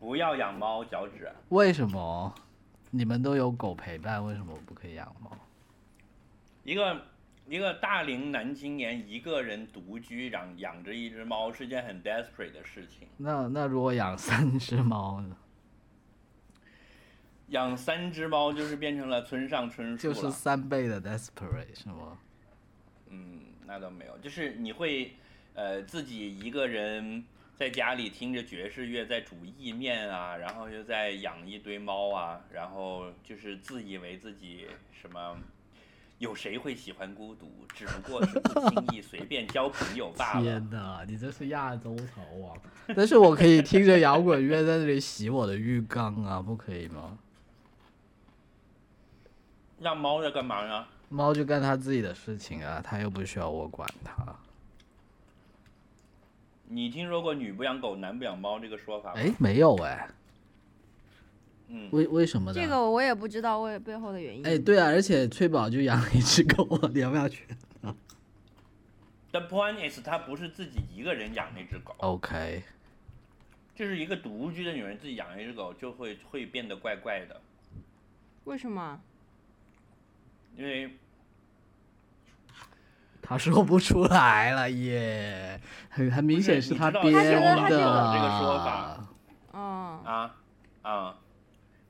不要养猫，脚趾。为什么？你们都有狗陪伴，为什么不可以养猫？一个一个大龄男青年一个人独居，养养着一只猫是件很 desperate 的事情。那那如果养三只猫呢？养三只猫就是变成了村上春树了。就是三倍的 desperate 是吗？嗯，那倒没有，就是你会呃自己一个人在家里听着爵士乐，在煮意面啊，然后又在养一堆猫啊，然后就是自以为自己什么。有谁会喜欢孤独？只不过是不轻易随便交朋友罢了。天哪，你这是亚洲潮啊！但是我可以听着摇滚乐在这里洗我的浴缸啊，不可以吗？让猫在干嘛呀？猫就干它自己的事情啊，它又不需要我管它。你听说过“女不养狗，男不养猫”这个说法吗？哎，没有哎。嗯，为为什么呢？这个我也不知道为背后的原因。哎，对啊，而且翠宝就养了一只狗啊，你要不要去？The point is，她不是自己一个人养那只狗。OK，就是一个独居的女人自己养一只狗，就会会变得怪怪的。为什么？因为他说不出来了耶，很很明显是他编的。这个说法。嗯。啊啊。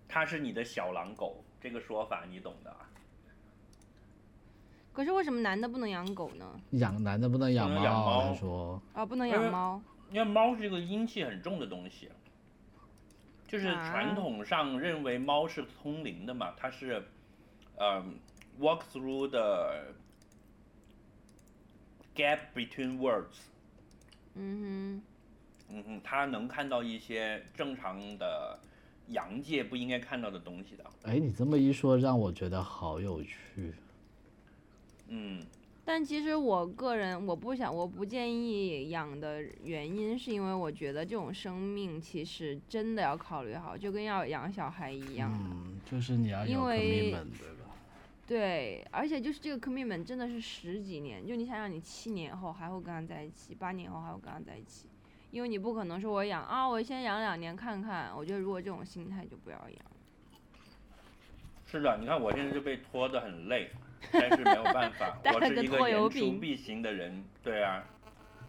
他是你的小狼狗，这个说法你懂的。可是为什么男的不能养狗呢？养男的不能养猫，他说。啊，不能养猫。因为猫是一个阴气很重的东西，就是传统上认为猫是通灵的嘛，它是，呃，walk through the gap between words。嗯哼。嗯哼，他能看到一些正常的。阳界不应该看到的东西的。哎，你这么一说，让我觉得好有趣。嗯。但其实我个人我不想，我不建议养的原因，是因为我觉得这种生命其实真的要考虑好，就跟要养小孩一样。嗯，就是你要有 commitment，对吧？对，而且就是这个 commitment 真的是十几年，就你想想，你七年后还会跟他在一起，八年后还会跟他在一起。因为你不可能说我养啊，我先养两年看看。我觉得如果这种心态就不要养。是的，你看我现在就被拖得很累，但是没有办法，我是一个言出必行的人，对啊。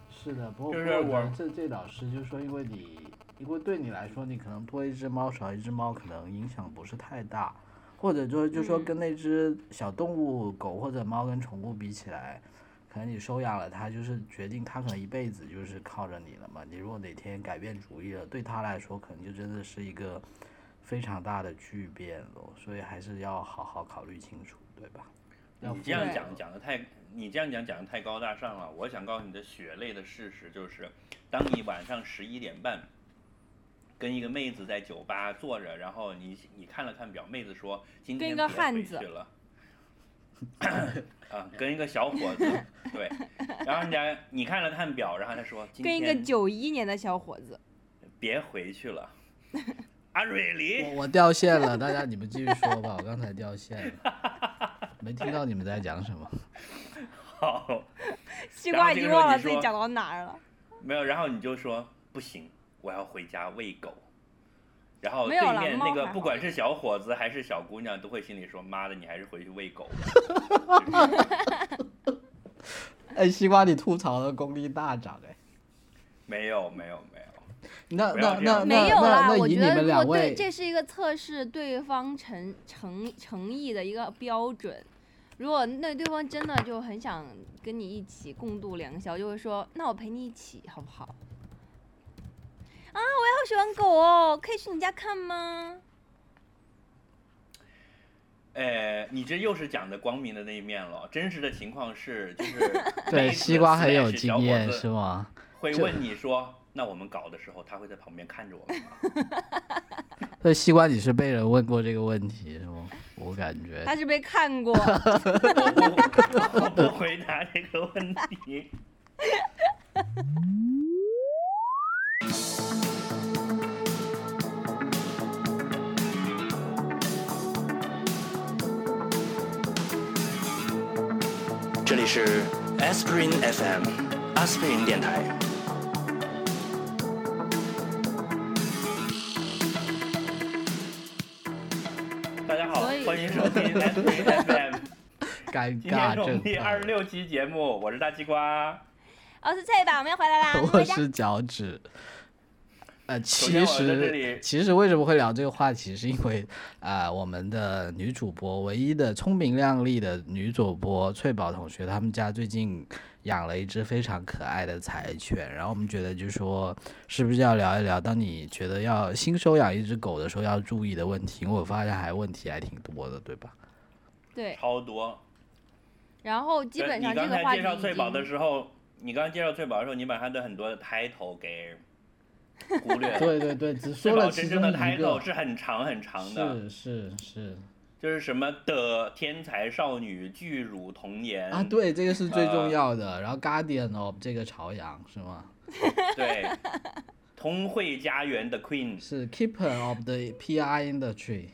是的，不过就是我这这老师就说，因为你，因为对你来说，你可能多一只猫少一只猫，可能影响不是太大，或者说就说跟那只小动物狗或者猫跟宠物比起来。可能你收养了它，就是决定它可能一辈子就是靠着你了嘛。你如果哪天改变主意了，对它来说可能就真的是一个非常大的巨变了。所以还是要好好考虑清楚，对吧？你这样讲讲的太，你这样讲讲的太高大上了。我想告诉你的血泪的事实就是，当你晚上十一点半跟一个妹子在酒吧坐着，然后你你看了看表，妹子说今天别回去了。啊，跟一个小伙子，对，然后人家你看了看表，然后他说，跟一个九一年的小伙子，别回去了，阿，瑞丽，我我掉线了，大家你们继续说吧，我刚才掉线了，没听到你们在讲什么。好，西瓜已经忘了自己讲到哪儿了。没有，然后你就说不行，我要回家喂狗。然后对面那个不管是小伙子还是小姑娘，都会心里说：“妈的，你还是回去喂狗。” 哎，西瓜，你吐槽的功力大涨哎！没有没有没有，那那那没有啦。我觉得如果对，这是一个测试对方诚诚诚意的一个标准。如果那对方真的就很想跟你一起共度良宵，就会说：“那我陪你一起，好不好？”啊，我也好喜欢狗哦，可以去你家看吗？呃，你这又是讲的光明的那一面了。真实的情况是，就是 对西瓜很有经验是吗？会问你说，那我们搞的时候，他会在旁边看着我们吗？那西瓜，你是被人问过这个问题是吗？我感觉他是被看过。我不回答这个问题。这里是 Aspirin FM 阿司匹林电台。大家好，欢迎收听 Aspirin FM。尴尬，今天是我第二十六期节目，我是大西瓜，我是翠宝，我们又回来啦。我是脚趾。呃，其实其实为什么会聊这个话题，是因为啊、呃我们的女主播，唯一的聪明靓丽的女主播翠宝同学，他们家最近养了一只非常可爱的柴犬，然后我们觉得就是说，是不是要聊一聊，当你觉得要新收养一只狗的时候要注意的问题？因为我发现还问题还挺多的，对吧？对，超多。然后基本上你刚才这个话题介绍翠宝的时候，你刚才介绍翠宝的时候，你把她的很多的 title 给 忽略。对对对，只翠说了真正的 title，是很长很长的，是是是就是什么的天才少女、巨乳童颜啊，对，这个是最重呃要的。然后 Guardian of 这个朝阳是吗？对，通惠家园的 queen，是 Keeper of the PR industry。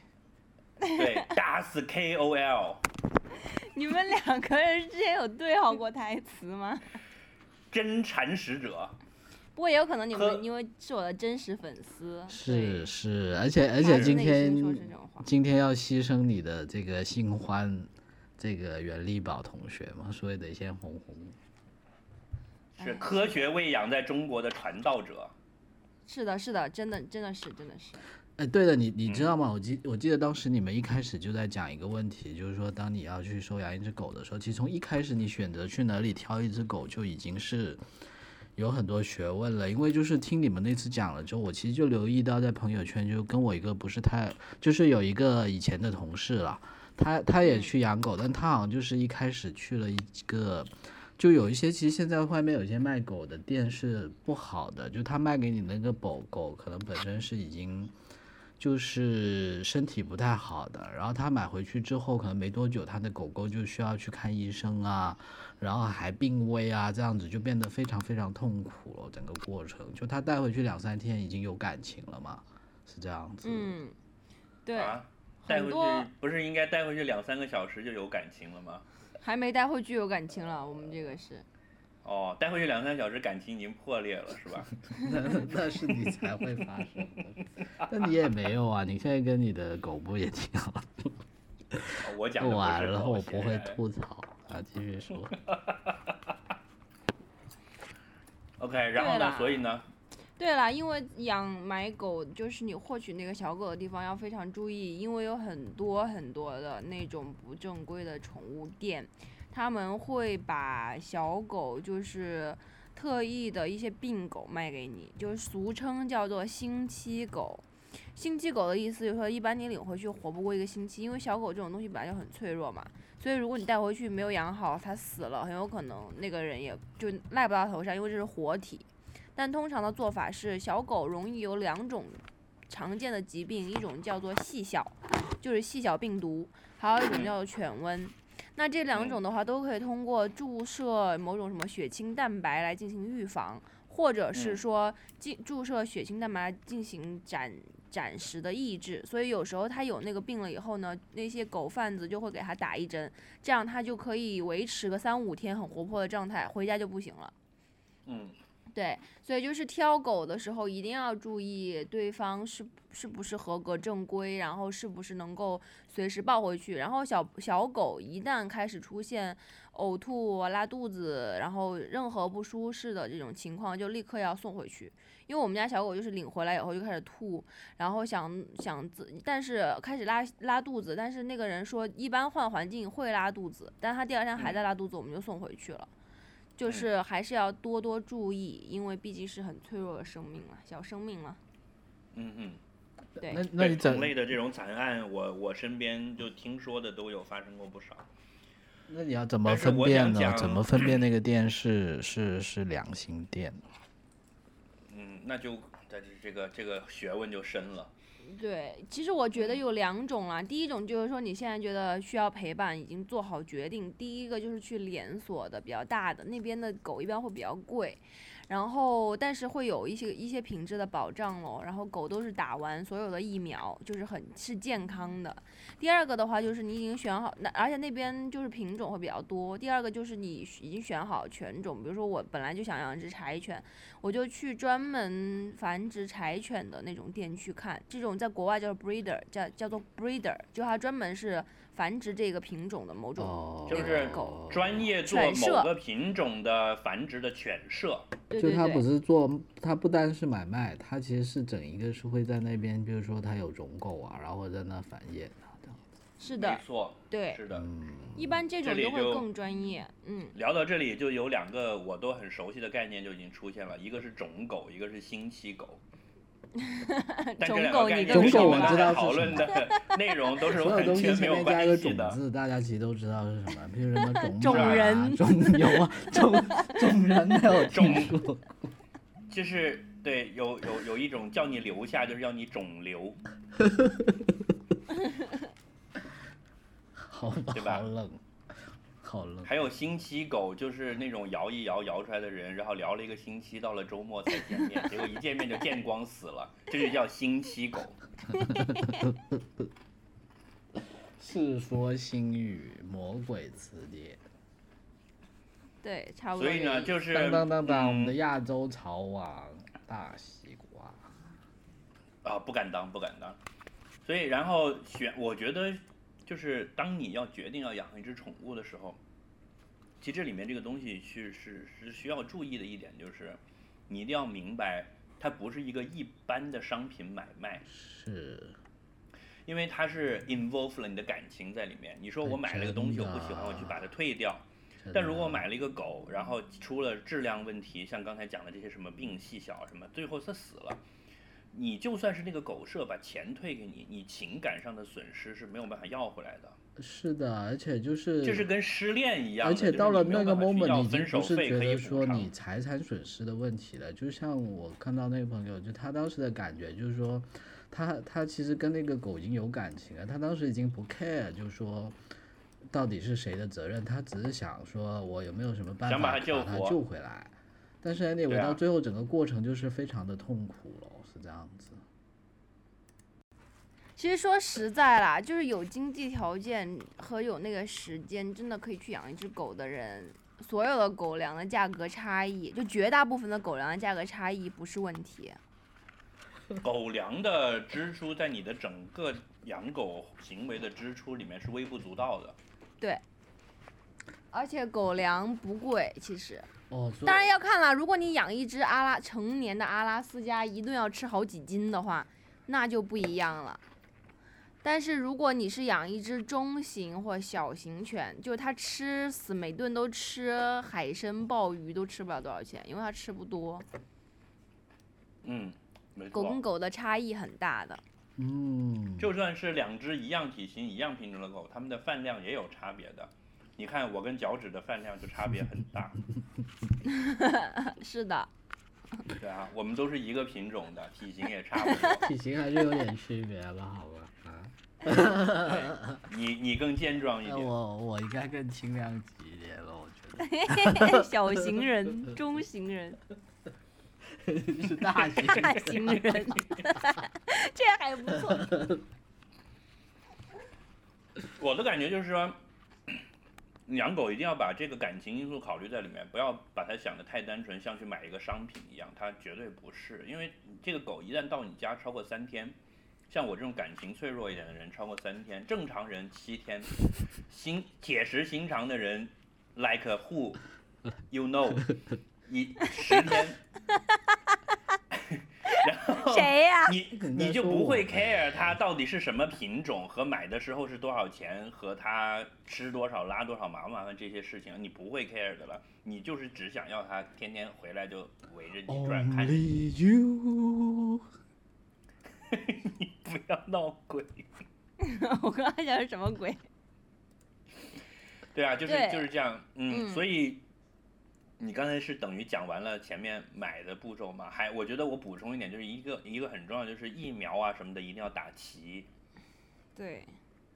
对，Das KOL，你们两个人之前有对好过台词吗？真铲屎者。不过也有可能你们因为是我的真实粉丝，是是，而且而而且今天。今天要牺牲你的这个新欢，这个袁立宝同学嘛，所以得先红红。是科学喂养在中国的传道者。是的，是的，真的，真的是，真的是。哎，对了，你你知道嗯吗？我记我记得当时你们一开始就在讲一个问题，就是说，当你要去收养一只狗的时候，其实从一开始你选择去哪里挑一只狗就已经是有很多学问了。因为就是听你们那次讲了之后，我其实就留意到在朋友圈，就跟我一个不是太，就是有一个以前的同事了，他他也嗯去养狗，但他好像就是一开始去了一个。就有一些，其实现在外面有一些卖狗的店是不好的，就他卖给你那个狗狗，可能本身是已经就是身体不太好的，然后他买回去之后，可能没多久，他的狗狗就需要去看医生啊，然后还病危啊，这样子就变得非常非常痛苦了，整个过程。就他带回去两三天，已经有感情了嘛，是这样子。嗯，对，啊，带回去不是应该带回去两三个小时就有感情了吗？还没带回去有感情了，我们这个是。哦，带回去两三个小时感情已经破裂了，是吧？那 那是你才会发生的，那你也没有啊，你现在跟你的狗不也挺好的？哦我讲的不完了，我不会吐槽啊，继续说。OK，然后呢？所以呢？对啦，因为养买狗就是你获取那个小狗的地方要非常注意，因为有很多很多的那种不正规的宠物店，他们会把小狗就是特意的一些病狗卖给你，就是俗称叫做星期狗。星期狗的意思就是说，一般你领回去活不过一个星期，因为小狗这种东西本来就很脆弱嘛，所以如果你带回去没有养好，它死了，很有可能那个人也就赖不到头上，因为这是活体。但通常的做法是，小狗容易有两种常见的疾病，一种叫做细小，就是细小病毒，还有一种叫做犬瘟。那这两种的话，都可以通过注射某种什么血清蛋白来进行预防，或者是嗯说进注射血清蛋白进行暂暂时的抑制。所以有时候它有那个病了以后呢，那些狗贩子就会给它打一针，这样它就可以维持个三五天很活泼的状态，回家就不行了。嗯，对，所以就是挑狗的时候一定要注意对方是是不是合格正规，然后是不是能够随时抱回去。然后小小狗一旦开始出现呕吐、拉肚子，然后任何不舒适的这种情况，就立刻要送回去。因为我们家小狗就是领回来以后就开始吐，然后想想自，但是开始拉拉肚子，但是那个人说一般换环境会拉肚子，但他第二天还在拉肚子，我们就送回去了。就嗯是还是要多多注意，因为毕竟是很脆弱的生命了，小生命了。嗯嗯。对那那你对怎同类的这种惨案，我我身边就听说的都有发生过不少。那你要怎么分辨呢？怎么分辨那个店是是是良心店？嗯，那就这这个这个学问就深了。对，其实我觉得有两种啦。第一种就是说你现在觉得需要陪伴，已经做好决定。第一个就是去连锁的比较大的那边的狗一般会比较贵，然后但是会有一些一些品质的保障咯，然后狗都是打完所有的疫苗，就是很是健康的。第二个的话就是你已经选好，那而且那边就是品种会比较多。第二个就是你已经选好犬种，比如说我本来就想养一只柴犬，我就去专门繁殖柴犬的那种店去看，这种在国外叫 breeder，叫叫做 breeder，就它专门是繁殖这个品种的某种哦，就是狗。专业做某个品种的繁殖的犬舍。就他对对对不是做，他不单是买卖，他其实是整一个是会在那边，比如说他有种狗啊，然后在那繁衍啊，这样。没是的，错，对，是的。一般这种这里就就会更专业。嗯，聊到这里，就有两个我都很熟悉的概念就已经出现了，一个是种狗，一个是星期狗。种狗你种狗我知道是讨论的 内容都是所有完东西前全没有面加一个关系的。种字，大家其实都知道是什么，比如什么种 种人种牛啊，种种人没有种过。就是对，有有有一种叫你留下，就是要你肿瘤，好对吧好冷，好冷。还有星期狗，就是那种摇一摇摇出来的人，然后聊了一个星期，到了周末才见面，结果一见面就见光死了，这就叫星期狗。世说新语，魔鬼词典。对。所以呢，就是当当当当，我们的嗯亚洲潮王大西瓜。啊，不敢当，不敢当。所以，然后选，我觉得就是当你要决定要养一只宠物的时候，其实这里面这个东西是是是需要注意的一点，就是你一定要明白，它不是一个一般的商品买卖，是，因为它是 involve 了你的感情在里面。你说我买了个东西，我不喜欢，我去把它退掉。但如果买了一个狗，然后出了质量问题，像刚才讲的这些什么病细小什么，最后它死了，你就算是那个狗舍把钱退给你，你情感上的损失是没有办法要回来的。是的，而且就是这是跟失恋一样，而且到了那个 moment，你已经不是觉得说你财产损失的问题了。就像我看到那个朋友，就他当时的感觉就是说，他他其实跟那个狗已经有感情了，他当时已经不 care，就是说到底是谁的责任，他只是想说我有没有什么办法把他救回来。但是 anyway 啊到最后整个过程就是非常的痛苦了，是这样子。其实说实在啦，就是有经济条件和有那个时间，真的可以去养一只狗的人，所有的狗粮的价格差异，就绝大部分的狗粮的价格差异不是问题。狗粮的支出在你的整个养狗行为的支出里面是微不足道的。对而且狗粮不贵，其实哦，当然要看了。如果你养一只阿拉成年的阿拉斯加，一顿要吃好几斤的话，那就不一样了。但是如果你是养一只中型或小型犬，就是它吃死每顿都吃海参、鲍鱼，都吃不了多少钱，因为它吃不多。嗯，没狗跟。狗的差异很大的。嗯，就算是两只一样体型、一样品种的狗，它们的饭量也有差别的。你看我跟脚趾的饭量就差别很大。是的，对啊，我们都是一个品种的，体型也差不多。体型还是有点区别吧，好吧。啊，你你更健壮一点。我我应该更轻量级一点了，我觉得。小型人、中型人、是大型大型人，这还不错。我的感觉就是说，养狗一定要把这个感情因素考虑在里面，不要把它想的太单纯，像去买一个商品一样，它绝对不是。因为这个狗一旦到你家超过三天，像我这种感情脆弱一点的人，超过三天，正常人七天，心铁石心肠的人，like who you know，一十天。然后谁呀、你你你就不会 care 它到底是什么品种和买的时候是多少钱和它吃多少拉多少麻不麻烦这些事情，你不会 care 的了。你就是只想要它天天回来就围着你转，看你 Only you。不要闹鬼。我刚才讲是什么鬼？对啊，就是就是这样，嗯，嗯所以你刚才是等于讲完了前面买的步骤吗？还我觉得我补充一点，就是一个一个很重要，就是疫苗啊什么的一定要打齐。对，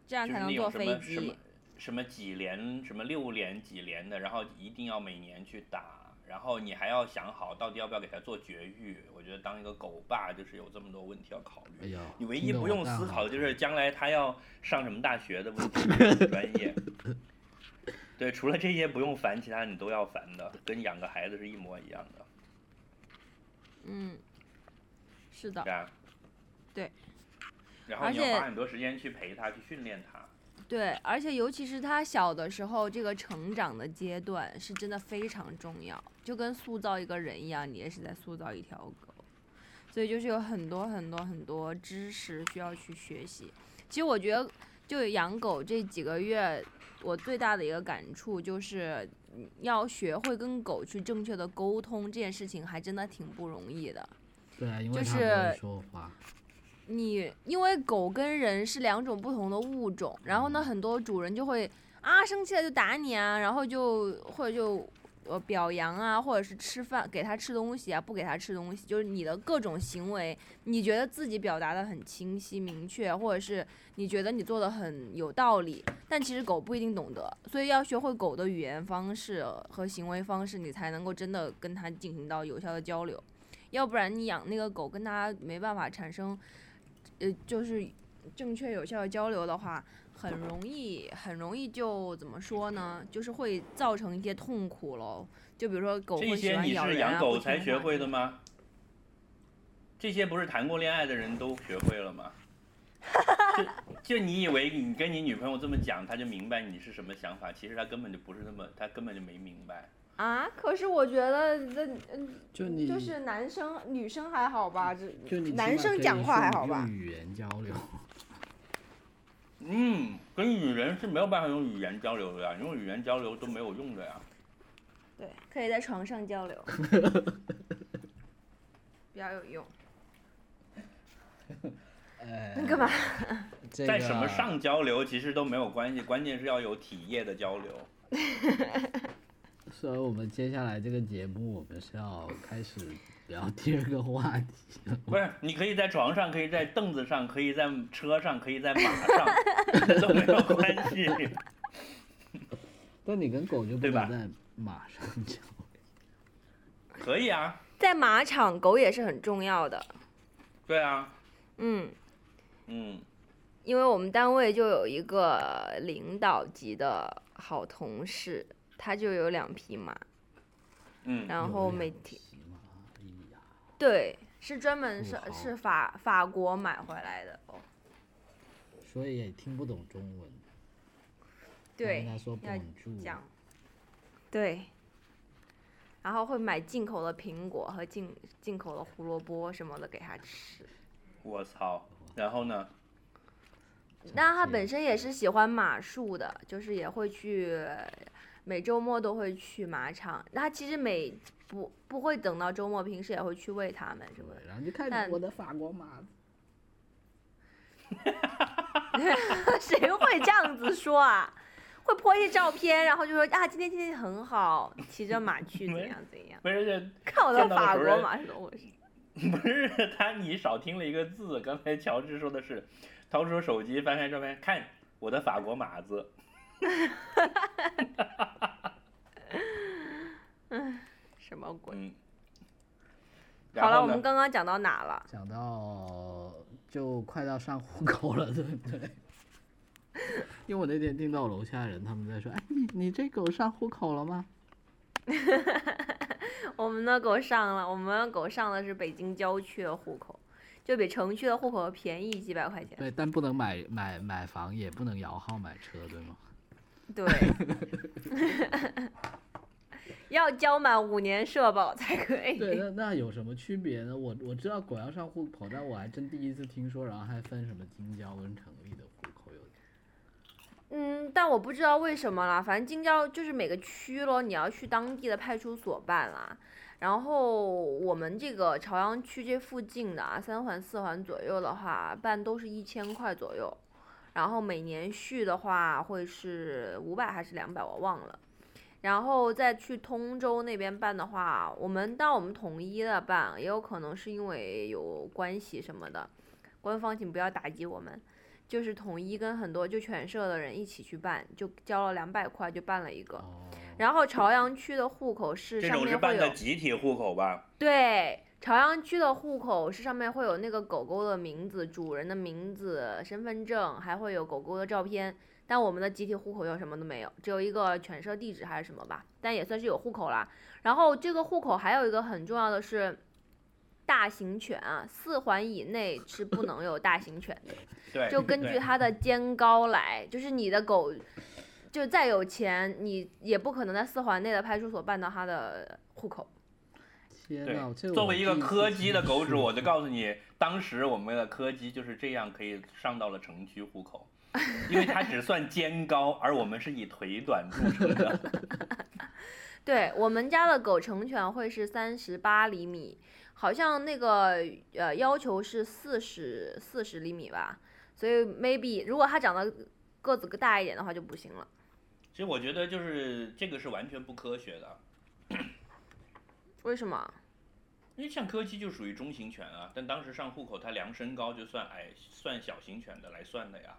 这样就是那才能坐飞种什么什么机。什么几连什么六连几连的，然后一定要每年去打，然后你还要想好到底要不要给它做绝育。我觉得当一个狗爸就是有这么多问题要考虑。哎呦，你唯一不用思考的就是将来他要上什么大学的问题，专业。对，除了这些不用烦，其他你都要烦的，跟养个孩子是一模一样的，嗯，是的对，吧？对。然后你要花很多时间去陪他，去训练他。对，而且尤其是他小的时候，这个成长的阶段是真的非常重要，就跟塑造一个人一样，你也是在塑造一条狗，所以就是有很多很多很多知识需要去学习。其实我觉得，就养狗这几个月，我最大的一个感触就是，嗯要学会跟狗去正确的沟通，这件事情还真的挺不容易的。对啊，因为就是说话。你因为狗跟人是两种不同的物种，然后呢，很多主人就会啊生气了就打你啊，然后就或者就呃表扬啊，或者是吃饭给它吃东西啊，不给它吃东西，就是你的各种行为，你觉得自己表达的很清晰明确，或者是你觉得你做的很有道理，但其实狗不一定懂得，所以要学会狗的语言方式和行为方式，你才能够真的跟它进行到有效的交流，要不然你养那个狗跟它没办法产生。呃，就是正确有效的交流的话，很容易很容易就怎么说呢？就是会造成一些痛苦喽。就比如说狗这会喜些你是欢咬人啊，养狗不听话才学会的吗？这些不是谈过恋爱的人都学会了吗？就就你以为你跟你女朋友这么讲，她就明白你是什么想法，其实她根本就不是那么，她根本就没明白。啊。可是我觉得这嗯，就你就是男生女生还好吧，这就你男生讲话还好吧？语言交流。嗯，跟女人是没有办法用语言交流的呀，用语言交流都没有用的呀。对，可以在床上交流，比较有用。呃，你干嘛？这在什么上交流其实都没有关系，关键是要有体液的交流。所以我们接下来这个节目，我们是要开始聊第二个话题了。不是，你可以在床上，可以在凳子上，可以在车上，可以在马上，都没有关系。但你跟狗就不对吧能在马上交流。可以啊，在马场，狗也是很重要的。对啊，嗯，嗯，因为我们单位就有一个领导级的好同事，他就有两匹马，嗯，然后每天对是专门是是法法国买回来的哦，所以也听不懂中文。对他说要 Bonjour 讲，对，然后会买进口的苹果和进进口的胡萝卜什么的给他吃。我操，然后呢？那他本身也是喜欢马术的，就是也会去，每周末都会去马场。那他其实每不不会等到周末，平时也会去喂它们什么的。然后就看但我的法国马子。谁会这样子说啊？会 po 一些照片，然后就说啊，今天天气很好，骑着马去怎样怎样。不是，看我的法国马是怎么回事？不是他，你少听了一个字。刚才乔治说的是，掏出手机翻开照片，看我的法国马子。什么鬼？嗯。好了，我们刚刚讲到哪了？讲到就快到上户口了，对不对？因为我那天听到楼下人他们在说，哎，你你这狗上户口了吗？我们的狗上了，我们的狗上的是北京郊区的户口，就比城区的户口便宜几百块钱。对，但不能买买买房，也不能摇号买车，对吗？对，要交满五年社保才可以。对，那那有什么区别呢？我我知道狗要上户口，但我还真第一次听说，然后还分什么京郊跟城里的户口有。嗯，但我不知道为什么啦，反正京郊就是每个区咯，你要去当地的派出所办啦。然后我们这个朝阳区这附近的啊，三环四环左右的话，办都是一千块左右。然后每年续的话会是五百还是两百，我忘了。然后再去通州那边办的话，我们当我们统一的办，也有可能是因为有关系什么的。官方请不要打击我们。就是统一跟很多就犬舍的人一起去办，就交了两百块就办了一个。哦。然后朝阳区的户口是这种是上面会有办的集体户口吧？对，朝阳区的户口是上面会有那个狗狗的名字、主人的名字、身份证，还会有狗狗的照片。但我们的集体户口又什么都没有，只有一个犬舍地址还是什么吧，但也算是有户口啦。然后这个户口还有一个很重要的是，大型犬啊，四环以内是不能有大型犬的。对，就根据它的肩高来，就是你的狗，就再有钱，你也不可能在四环内的派出所办到它的户口。天呐，这对，作为一个柯基的狗主，我就告 告诉你，当时我们的柯基就是这样可以上到了城区户口，因为它只算肩高，而我们是以腿短著称的。对我们家的狗成犬会是三十八厘米，好像那个呃要求是四十四十厘米吧，所以 maybe 如果它长得个子大一点的话就不行了。其实我觉得就是这个是完全不科学的，为什么？因为像柯基就属于中型犬啊，但当时上户口它量身高就算矮，算小型犬的来算的呀。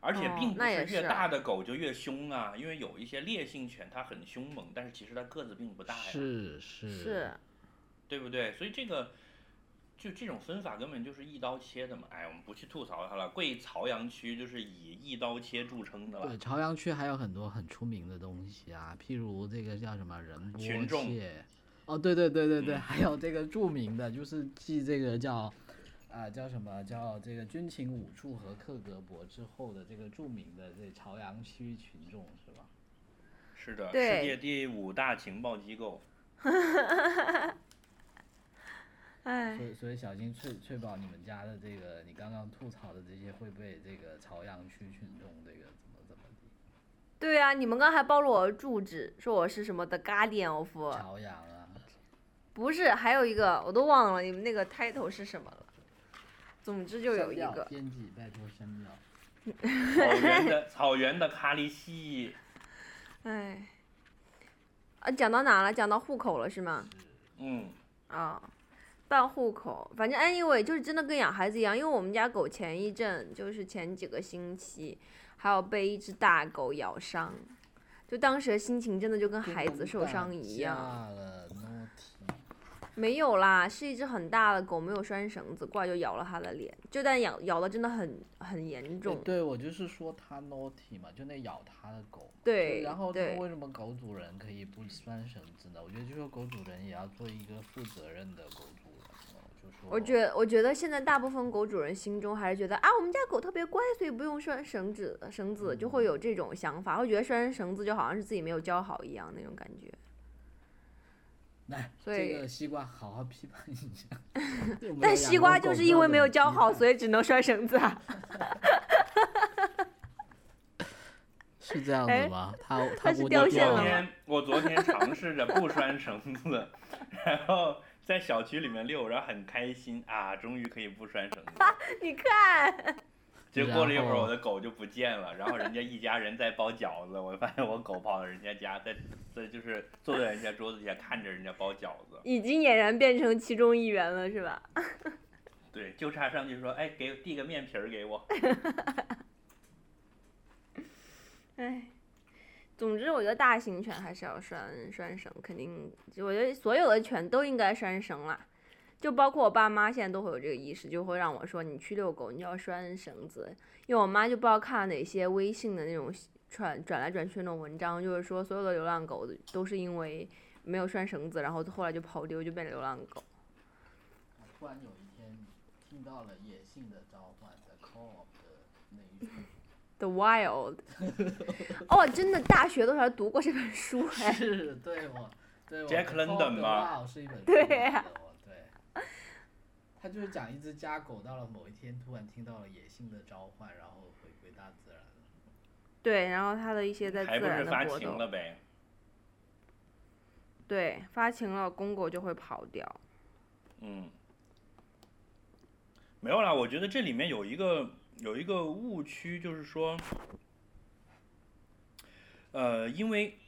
而且哦并不是越大的狗就越凶啊，因为有一些烈性犬它很凶猛，但是其实它个子并不大呀。是是是，对不对？所以这个就这种分法根本就是一刀切的嘛。哎，我们不去吐槽它了。贵朝阳区就是以一刀切著称的了对，。朝阳区还有很多很出名的东西啊，譬如这个叫什么人波群众切，哦，对对对对对，嗯还有这个著名的，就是记这个叫啊、叫什么叫这个军情五处和克格勃之后的这个著名的这朝阳区群众是吧？是的，对世界第五大情报机构。哎所，以所以小心翠翠宝，你们家的这个你刚刚吐槽的这些会被这个朝阳区群众这个怎么怎么地？对呀、你们刚还暴露我的住址，说我是什么的 Guardian of，朝阳啊，不是，还有一个我都忘了，你们那个 title 是什么了。总之就有一个，编辑拜托删掉。草原的 草原的卡里西，哎，啊，讲到哪了？讲到户口了是吗？嗯，啊，办户口，反正 anyway 就是真的跟养孩子一样，因为我们家狗前一阵就是前几个星期，还有被一只大狗咬伤，就当时的心情真的就跟孩子受伤一样。没有啦，是一只很大的狗，没有拴绳子，过来就咬了它的脸，就但咬咬的真的很很严重。对，我就是说它 naughty 嘛，就那咬它的狗。对然后为什么狗主人可以不拴绳子呢？我觉得就是狗主人也要做一个负责任的狗主人哦，就说。我觉我觉得现在大部分狗主人心中还是觉得啊，我们家狗特别乖，所以不用拴绳子，绳子就会有这种想法，会觉得拴绳子就好像是自己没有教好一样那种感觉。来，所这个西瓜好好批判一下。但西瓜就是因为没有教好，所以只能拴绳子啊。是这样哎子吗？他它他估计是掉线昨了我昨天尝试着不拴绳子，然后在小区里面遛，然后很开心啊，终于可以不拴绳子。你看，结果过了一会儿，我的狗就不见了，然后人家一家人在包饺子，我发现我狗跑到人家家，在在就是坐在人家桌子下看着人家包饺子，已经俨然变成其中一员了，是吧？对，就差上去说，哎，给递个面皮儿给我。哎，总之我觉得大型犬还是要拴拴绳，肯定，我觉得所有的犬都应该拴绳啦。就包括我爸妈现在都会有这个意识，就会让我说你去遛狗你要拴绳子，因为我妈就不知道看了哪些微信的那种转转来转去那种文章，就是说所有的流浪狗都是因为没有拴绳子，然后后来就跑丢就变成流浪狗。突然有一天听到了野性的召唤的 call of 的那一句。The Wild，哦，真的，大学的时候还读过这本书哎。是，对我，对我 Jack London 吗是一本书，对呀。他就是讲一只家狗到了某一天突然听到了野性的召唤，然后回归大自然了。对，然后他的一些在自还不是发然的活动，情了呗？对，发情了，公狗就会跑掉。嗯，没有啦，我觉得这里面有一个有一个误区，就是说，呃，因为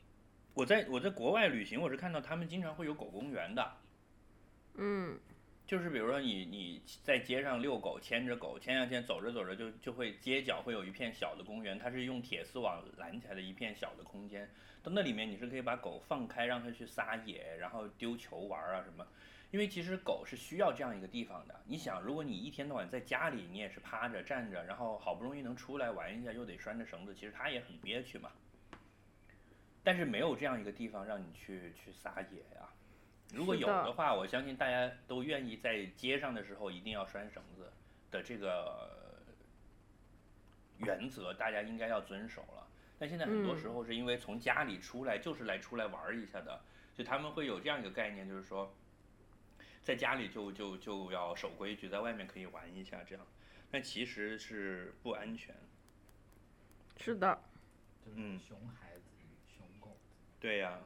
我在我在国外旅行，我是看到他们经常会有狗公园的，嗯，就是比如说你你在街上遛狗，牵着狗，牵呀牵，走着走着就就会街角会有一片小的公园，它是用铁丝网拦起来的一片小的空间，到那里面你是可以把狗放开，让它去撒野，然后丢球玩啊什么。因为其实狗是需要这样一个地方的。你想，如果你一天到晚在家里，你也是趴着站着，然后好不容易能出来玩一下，又得拴着绳子，其实它也很憋屈嘛。但是没有这样一个地方让你去去撒野呀。如果有的的话，我相信大家都愿意在街上的时候一定要拴绳子的这个原则，大家应该要遵守了。但现在很多嗯时候是因为从家里出来就是来出来玩儿一下的，就他们会有这样一个概念，就是说，在家里就就就要守规矩，在外面可以玩一下这样，但其实是不安全。是的，就是嗯熊孩子与熊狗。对呀、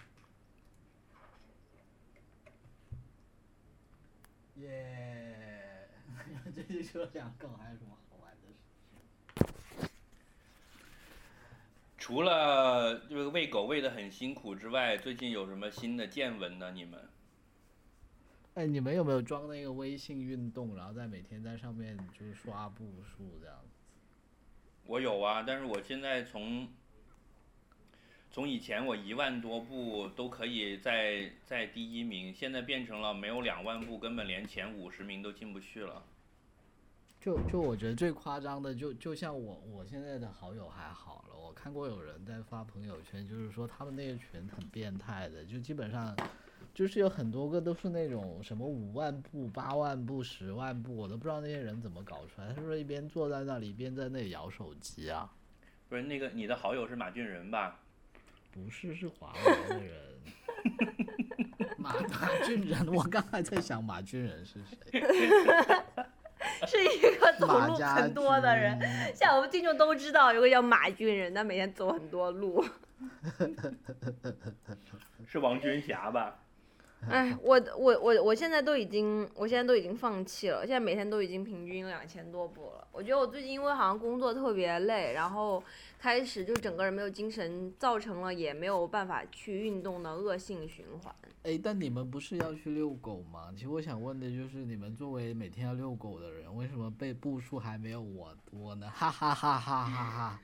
耶！这就说养狗还有什么好玩的事？除了这个喂狗喂的很辛苦之外，最近有什么新的见闻呢？你们？哎，你们有没有装那个微信运动，然后在每天在上面就是刷步数这样子？我有啊，但是我现在从从以前我一万多步都可以在在第一名，现在变成了没有两万步，根本连前五十名都进不去了。就就我觉得最夸张的，就就像我我现在的好友还好了，我看过有人在发朋友圈，就是说他们那个群很变态的，就基本上就是有很多个都是那种什么五万步、八万步、十万步，我都不知道那些人怎么搞出来，他是不是一边坐在那里一边在那里摇手机啊？不是那个你的好友是马俊仁吧？不是，是华为的人。马大俊仁，我刚才在想马俊仁是谁？是一个走路很多的人。军像我们听众都知道，有个叫马俊仁，他每天走很多路。是王军霞吧？哎，我我我我现在都已经，我现在都已经放弃了。现在每天都已经平均两千多步了。我觉得我最近因为好像工作特别累，然后开始就整个人没有精神，造成了也没有办法去运动的恶性循环。哎，但你们不是要去遛狗吗？其实我想问的就是，你们作为每天要遛狗的人，为什么被步数还没有我多呢？哈哈哈哈哈哈！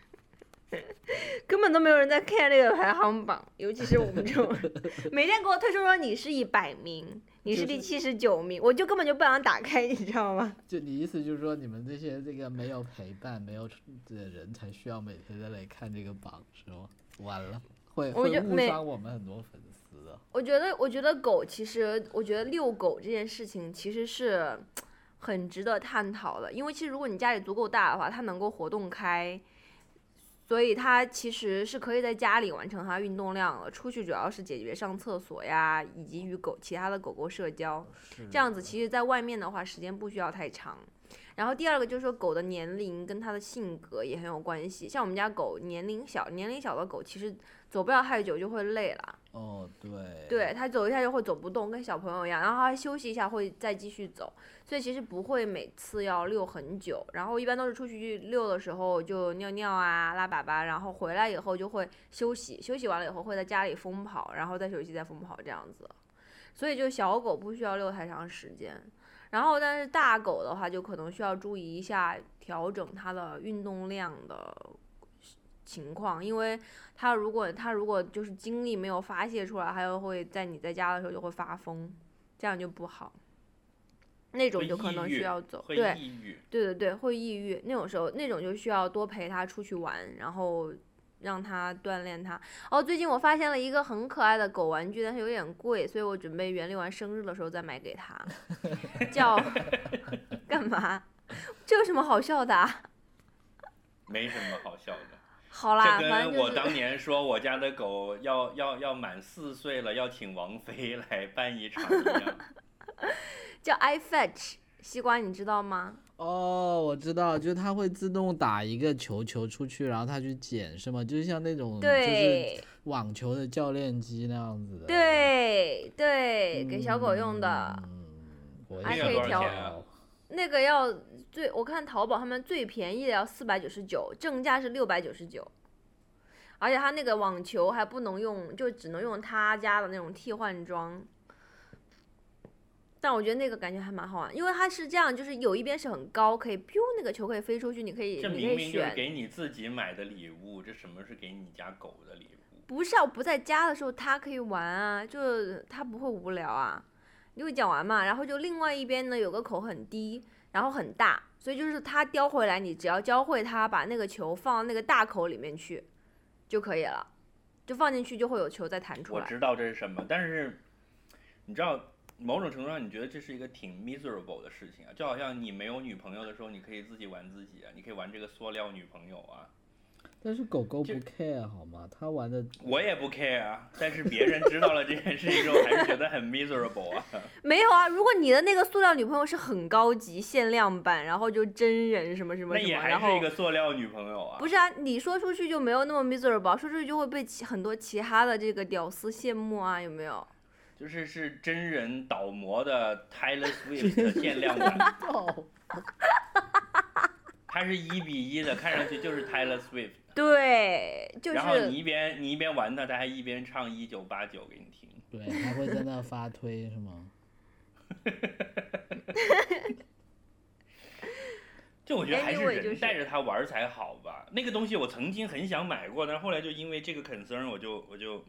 根本都没有人在看这个排行榜，尤其是我们这种人，每天给我推出说你是一百名，你是第七十九名，我就根本就不想打开，你知道吗？就你意思就是说，你们这些这个没有陪伴、没有的人才需要每天在那里看这个榜是吗？完了，会会误伤我们很多粉丝的。我觉得，我觉得狗其实，我觉得遛狗这件事情其实是很值得探讨的，因为其实如果你家里足够大的话，它能够活动开，所以它其实是可以在家里完成它运动量了。出去主要是解决上厕所呀，以及与狗其他的狗狗社交。这样子，其实在外面的话，时间不需要太长。然后第二个就是说，狗的年龄跟它的性格也很有关系。像我们家狗年龄小，年龄小的狗其实走不了太久就会累了。哦，对，对，它走一下就会走不动，跟小朋友一样，然后它休息一下会再继续走，所以其实不会每次要遛很久，然后一般都是出去遛的时候就尿尿啊、拉粑粑，然后回来以后就会休息，休息完了以后会在家里疯跑，然后再休息再疯跑这样子，所以就小狗不需要遛太长时间，然后但是大狗的话就可能需要注意一下调整它的运动量的情况，因为它如果它如果就是精力没有发泄出来，它又会在你在家的时候就会发疯，这样就不好。那种就可能需要走，对。对对对，会抑郁。那种时候，那种就需要多陪它出去玩，然后让它锻炼它。哦，最近我发现了一个很可爱的狗玩具，但是有点贵，所以我准备袁立完生日的时候再买给他。叫干嘛？这有什么好笑的、啊？没什么好笑的。好啦，这反正我当年说我家的狗要要要满四岁了，要请王菲来办一场一样。叫 iFetch 西瓜，你知道吗？哦，我知道，就是它会自动打一个球球出去，然后它去捡，是吗？就是像那种就是对网球的教练机那样子的。对对，给小狗用的。嗯，我还也可以调那个要最，我看淘宝他们最便宜的要四百九十九，正价是六百九十九。而且它那个网球还不能用，就只能用他家的那种替换装。但我觉得那个感觉还蛮好玩，因为它是这样，就是有一边是很高，可以 biu 那个球可以飞出去，你可以这你可以明明就是选。给你自己买的礼物，这什么是给你家狗的礼物？不是啊，我不在家的时候它可以玩啊，就它不会无聊啊。你会讲完嘛？然后就另外一边呢有个口很低，然后很大，所以就是它叼回来，你只要教会它把那个球放到那个大口里面去就可以了，就放进去就会有球再弹出来。我知道这是什么，但是你知道，某种程度上，你觉得这是一个挺 miserable 的事情啊，就好像你没有女朋友的时候，你可以自己玩自己啊，你可以玩这个塑料女朋友啊，但是狗狗不 care 好吗？它玩的我也不 care 啊，但是别人知道了这件事情之后，还是觉得很 miserable 啊。没有啊，如果你的那个塑料女朋友是很高级限量版，然后就真人什么什么什么，那也还是一个塑料女朋友啊。不是啊，你说出去就没有那么 miserable，说出去就会被其很多其他的这个屌丝羡慕啊，有没有？就是是真人倒模的 Taylor Swift 的限量版，它是一比一的，看上去就是 Taylor Swift。对，就是然后你一边你一边玩它，它还一边唱一九八九给你听。对，它会在那发推是吗？就我觉得还是人带着它玩才好吧。那个东西我曾经很想买过，但是后来就因为这个 concern，我就我就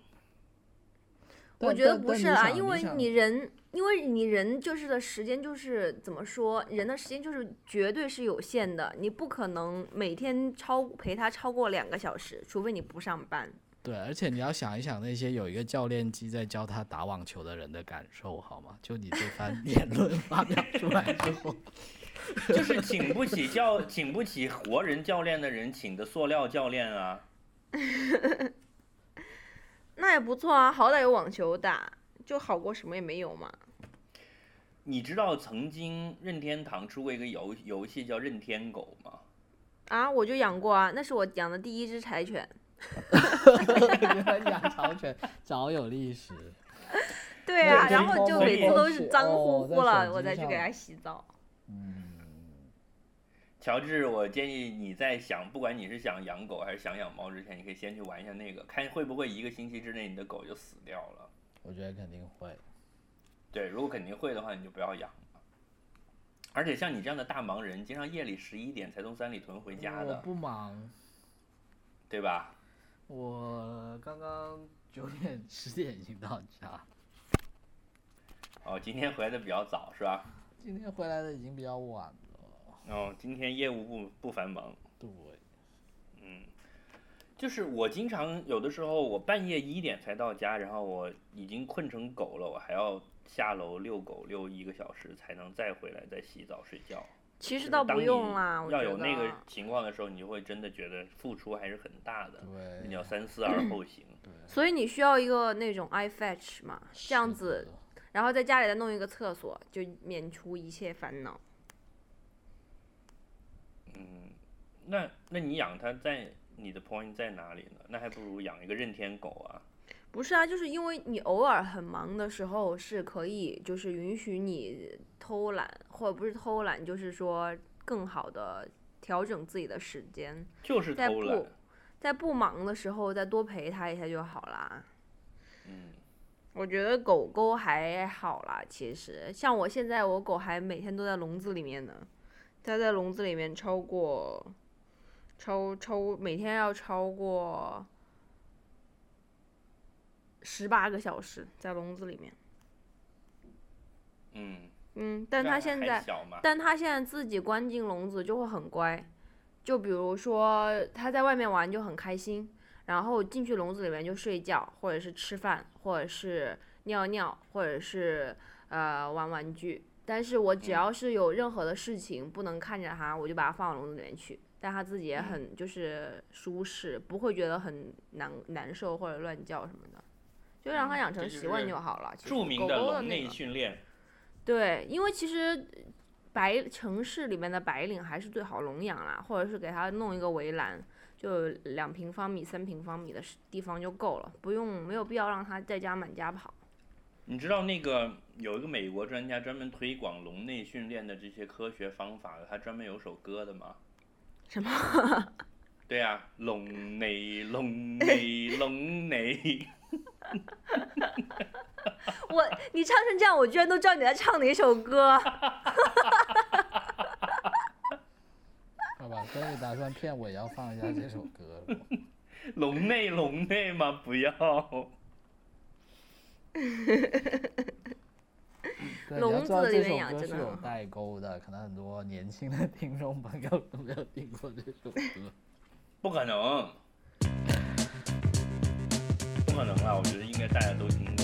我觉得不是啦，因为你人，因为你人就是的时间就是怎么说，人的时间就是绝对是有限的，你不可能每天超陪他超过两个小时，除非你不上班。对，而且你要想一想那些有一个教练机在教他打网球的人的感受，好吗？就你这番 言论发表出来之后，就是请不起教请不起活人教练的人，请的塑料教练啊。那也不错啊，好歹有网球打，就好过什么也没有嘛。你知道曾经任天堂出过一个游游戏叫任天狗吗？啊，我就养过啊，那是我养的第一只柴犬。原来养柴犬早有历史。对啊，然后就每次都是脏乎乎了，我再去给它洗澡。嗯，乔治，我建议你在想，不管你是想养狗还是想养猫之前，你可以先去玩一下那个，看会不会一个星期之内你的狗就死掉了。我觉得肯定会。对，如果肯定会的话，你就不要养了。而且像你这样的大忙人，经常夜里十一点才从三里屯回家的我的，不忙，对吧？我刚刚九点十点已经到家，哦，今天回来的比较早是吧？今天回来的已经比较晚了。哦，今天业务不不繁忙。对，嗯，就是我经常有的时候我半夜一点才到家，然后我已经困成狗了，我还要下楼遛狗遛一个小时才能再回来再洗澡睡觉。其实倒不用啦，要有那个情况的时候，你就会真的觉得付出还是很大的，对，你要三思而后行。对 所以你需要一个那种 iFetch 嘛，这样子，然后在家里再弄一个厕所，就免除一切烦恼。嗯，那那你养它在你的 point 在哪里呢？那还不如养一个任天狗啊。不是啊，就是因为你偶尔很忙的时候是可以，就是允许你偷懒，或者不是偷懒，就是说更好的调整自己的时间，就是在偷懒不。在不忙的时候再多陪它一下就好啦。嗯，我觉得狗狗还好啦，其实像我现在我狗还每天都在笼子里面呢，它在笼子里面超过超超每天要超过十八个小时在笼子里面。嗯，嗯，但它现在，但它现在自己关进笼子就会很乖，就比如说它在外面玩就很开心，然后进去笼子里面就睡觉，或者是吃饭，或者是尿尿，或者是呃玩玩具。但是我只嗯要是有任何的事情不能看着它，我就把它放到笼子里面去。但它自己也嗯很就是舒适，不会觉得很难难受或者乱叫什么的，就让它嗯养成习惯就好了。著名狗狗的笼内那个训练。对，因为其实白城市里面的白领还是最好笼养啦，或者是给它弄一个围栏，就两平方米、三平方米的地方就够了，不用没有必要让它在家满家跑。你知道那个有一个美国专家专门推广笼内训练的这些科学方法，他专门有首歌的吗？什么？对啊，笼内，笼内，笼内。我你唱成这样，我居然都知道你在唱哪首歌。好吧，所以打算骗我也要放一下这首歌了。笼内，笼内吗？不要。笼子这首歌是有代沟的可能很多年轻的听众朋友都没有听过这首歌。不可能。不可能啦我觉得应该大家都听过。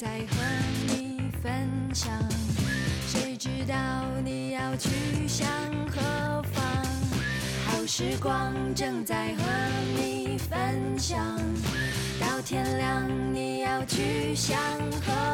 在和你分享，谁知道你要去向何方？好时光正在和你分享，到天亮你要去向何方？